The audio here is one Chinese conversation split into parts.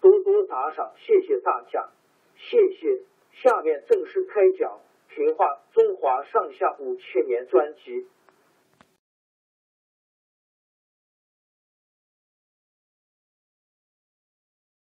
多多打赏，谢谢大家，谢谢。下面正式开讲《评话中华上下五千年》专辑。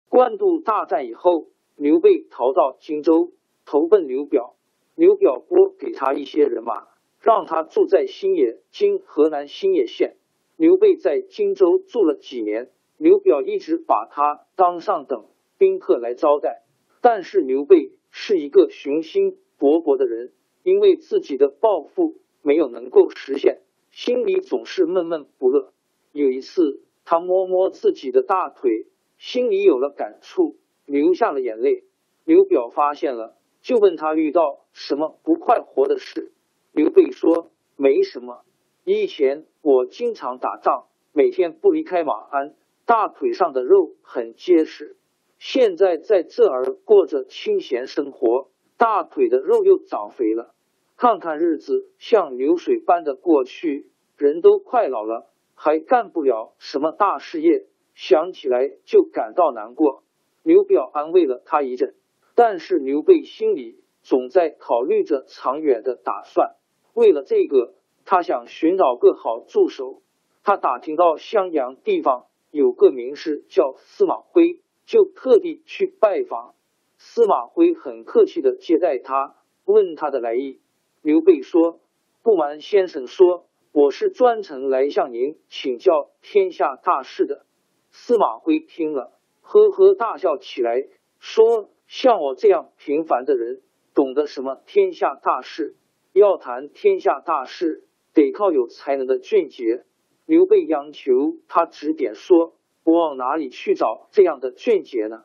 官渡大战以后，刘备逃到荆州，投奔刘表。刘表拨给他一些人马，让他住在新野（今河南新野县）。刘备在荆州住了几年。刘表一直把他当上等宾客来招待，但是刘备是一个雄心勃勃的人，因为自己的抱负没有能够实现，心里总是闷闷不乐。有一次，他摸摸自己的大腿，心里有了感触，流下了眼泪。刘表发现了，就问他遇到什么不快活的事。刘备说：“没什么，以前我经常打仗，每天不离开马鞍。”大腿上的肉很结实，现在在这儿过着清闲生活，大腿的肉又长肥了。看看日子像流水般的过去，人都快老了，还干不了什么大事业，想起来就感到难过。刘表安慰了他一阵，但是刘备心里总在考虑着长远的打算。为了这个，他想寻找个好助手。他打听到襄阳地方。有个名士叫司马徽，就特地去拜访。司马徽很客气的接待他，问他的来意。刘备说：“不瞒先生说，我是专程来向您请教天下大事的。”司马徽听了，呵呵大笑起来，说：“像我这样平凡的人，懂得什么天下大事？要谈天下大事，得靠有才能的俊杰。”刘备央求他指点，说：“我往哪里去找这样的俊杰呢？”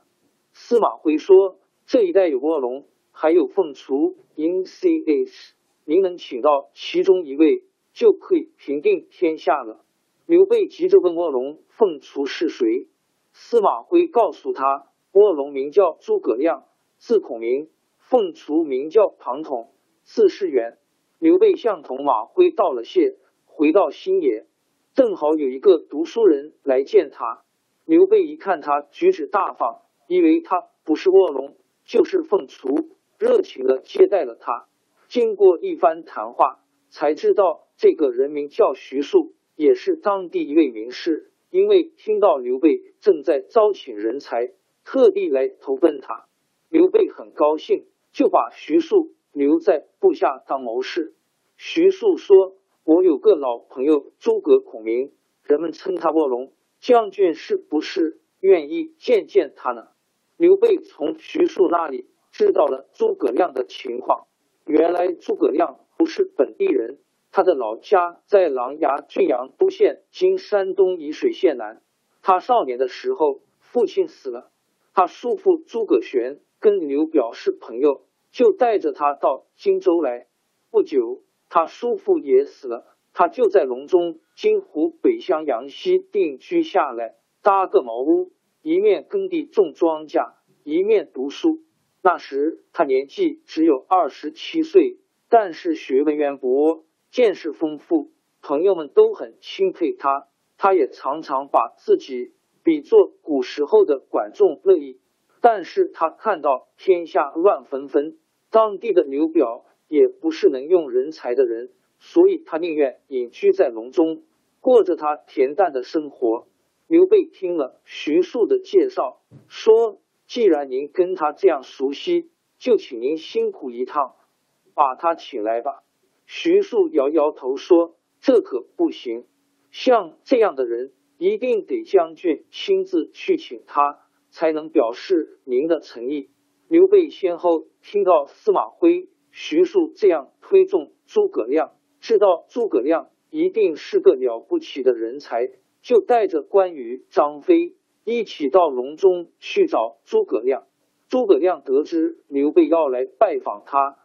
司马徽说：“这一带有卧龙，还有凤雏。因 C H，您能请到其中一位，就可以平定天下了。”刘备急着问卧龙、凤雏是谁。司马徽告诉他：“卧龙名叫诸葛亮，字孔明；凤雏名叫庞统，字士元。”刘备向同马徽道了谢，回到新野。正好有一个读书人来见他，刘备一看他举止大方，以为他不是卧龙就是凤雏，热情的接待了他。经过一番谈话，才知道这个人名叫徐庶，也是当地一位名士。因为听到刘备正在招请人才，特地来投奔他。刘备很高兴，就把徐庶留在部下当谋士。徐庶说。我有个老朋友诸葛孔明，人们称他卧龙将军，是不是愿意见见他呢？刘备从徐庶那里知道了诸葛亮的情况。原来诸葛亮不是本地人，他的老家在琅琊郡阳都县（今山东沂水县南）。他少年的时候，父亲死了，他叔父诸葛玄跟刘表是朋友，就带着他到荆州来。不久。他叔父也死了，他就在隆中（今湖北襄阳西）定居下来，搭个茅屋，一面耕地种庄稼，一面读书。那时他年纪只有二十七岁，但是学问渊博，见识丰富，朋友们都很钦佩他。他也常常把自己比作古时候的管仲、乐毅。但是他看到天下乱纷纷，当地的刘表也不是能用人才的人，所以他宁愿隐居在隆中，过着他恬淡的生活。刘备听了徐庶的介绍，说：“既然您跟他这样熟悉，就请您辛苦一趟，把他请来吧。”徐庶摇摇头说：“这可不行，像这样的人，一定得将军亲自去请他。”才能表示您的诚意。刘备先后听到司马徽、徐庶这样推崇诸葛亮，知道诸葛亮一定是个了不起的人才，就带着关羽、张飞一起到隆中去找诸葛亮。诸葛亮得知刘备要来拜访他，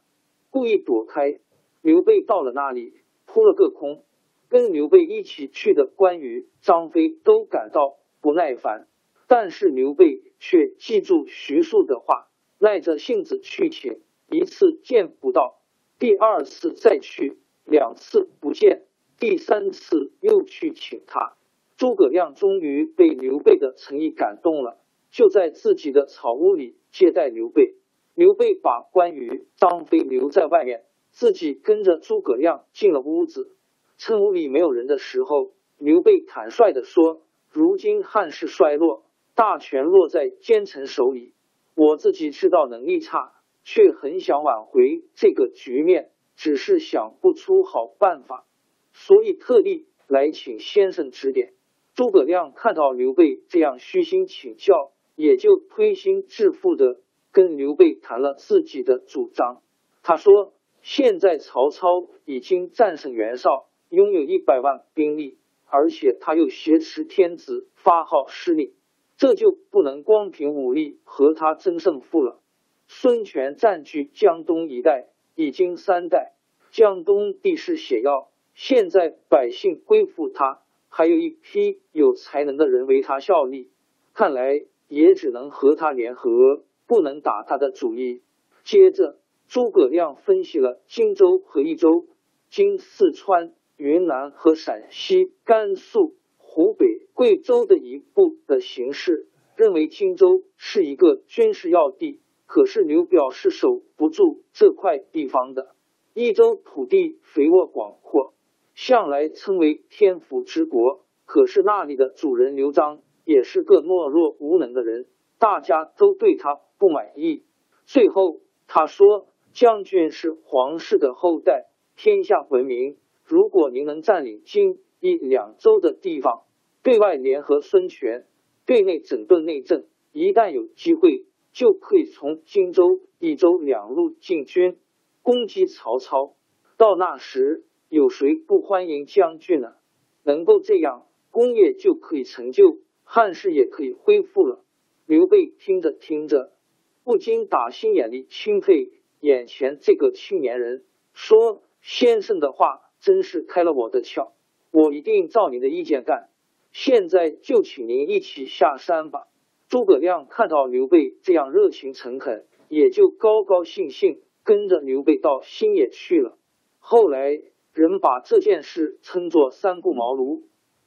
故意躲开。刘备到了那里，扑了个空。跟刘备一起去的关羽、张飞都感到不耐烦。但是刘备却记住徐庶的话，耐着性子去请。一次见不到，第二次再去，两次不见，第三次又去请他。诸葛亮终于被刘备的诚意感动了，就在自己的草屋里接待刘备。刘备把关羽、张飞留在外面，自己跟着诸葛亮进了屋子。趁屋里没有人的时候，刘备坦率的说：“如今汉室衰落。”大权落在奸臣手里，我自己知道能力差，却很想挽回这个局面，只是想不出好办法，所以特地来请先生指点。诸葛亮看到刘备这样虚心请教，也就推心置腹的跟刘备谈了自己的主张。他说：“现在曹操已经战胜袁绍，拥有一百万兵力，而且他又挟持天子，发号施令。”这就不能光凭武力和他争胜负了。孙权占据江东一带已经三代，江东地势险要，现在百姓归附他，还有一批有才能的人为他效力，看来也只能和他联合，不能打他的主意。接着，诸葛亮分析了荆州和益州、今四川、云南和陕西、甘肃。湖北、贵州的一部的形势，认为荆州是一个军事要地，可是刘表是守不住这块地方的。益州土地肥沃广阔，向来称为天府之国，可是那里的主人刘璋也是个懦弱无能的人，大家都对他不满意。最后他说：“将军是皇室的后代，天下闻名。如果您能占领荆益两州的地方。”对外联合孙权，对内整顿内政。一旦有机会，就可以从荆州、益州两路进军攻击曹操。到那时，有谁不欢迎将军呢？能够这样，功业就可以成就，汉室也可以恢复了。刘备听着听着，不禁打心眼里钦佩眼前这个青年人，说：“先生的话真是开了我的窍，我一定照您的意见干。”现在就请您一起下山吧。诸葛亮看到刘备这样热情诚恳，也就高高兴兴跟着刘备到新野去了。后来人把这件事称作三顾茅庐，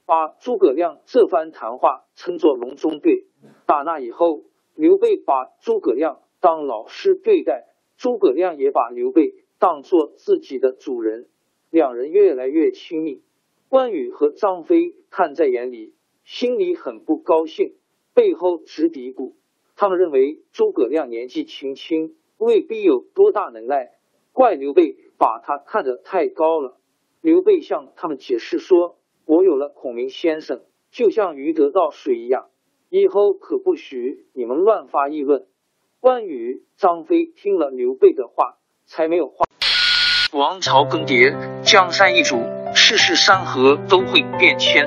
把诸葛亮这番谈话称作隆中对。打那以后，刘备把诸葛亮当老师对待，诸葛亮也把刘备当做自己的主人，两人越来越亲密。关羽和张飞看在眼里，心里很不高兴，背后直嘀咕。他们认为诸葛亮年纪轻轻，未必有多大能耐，怪刘备把他看得太高了。刘备向他们解释说：“我有了孔明先生，就像鱼得到水一样，以后可不许你们乱发议论。”关羽、张飞听了刘备的话，才没有话。王朝更迭，江山易主。世事山河都会变迁，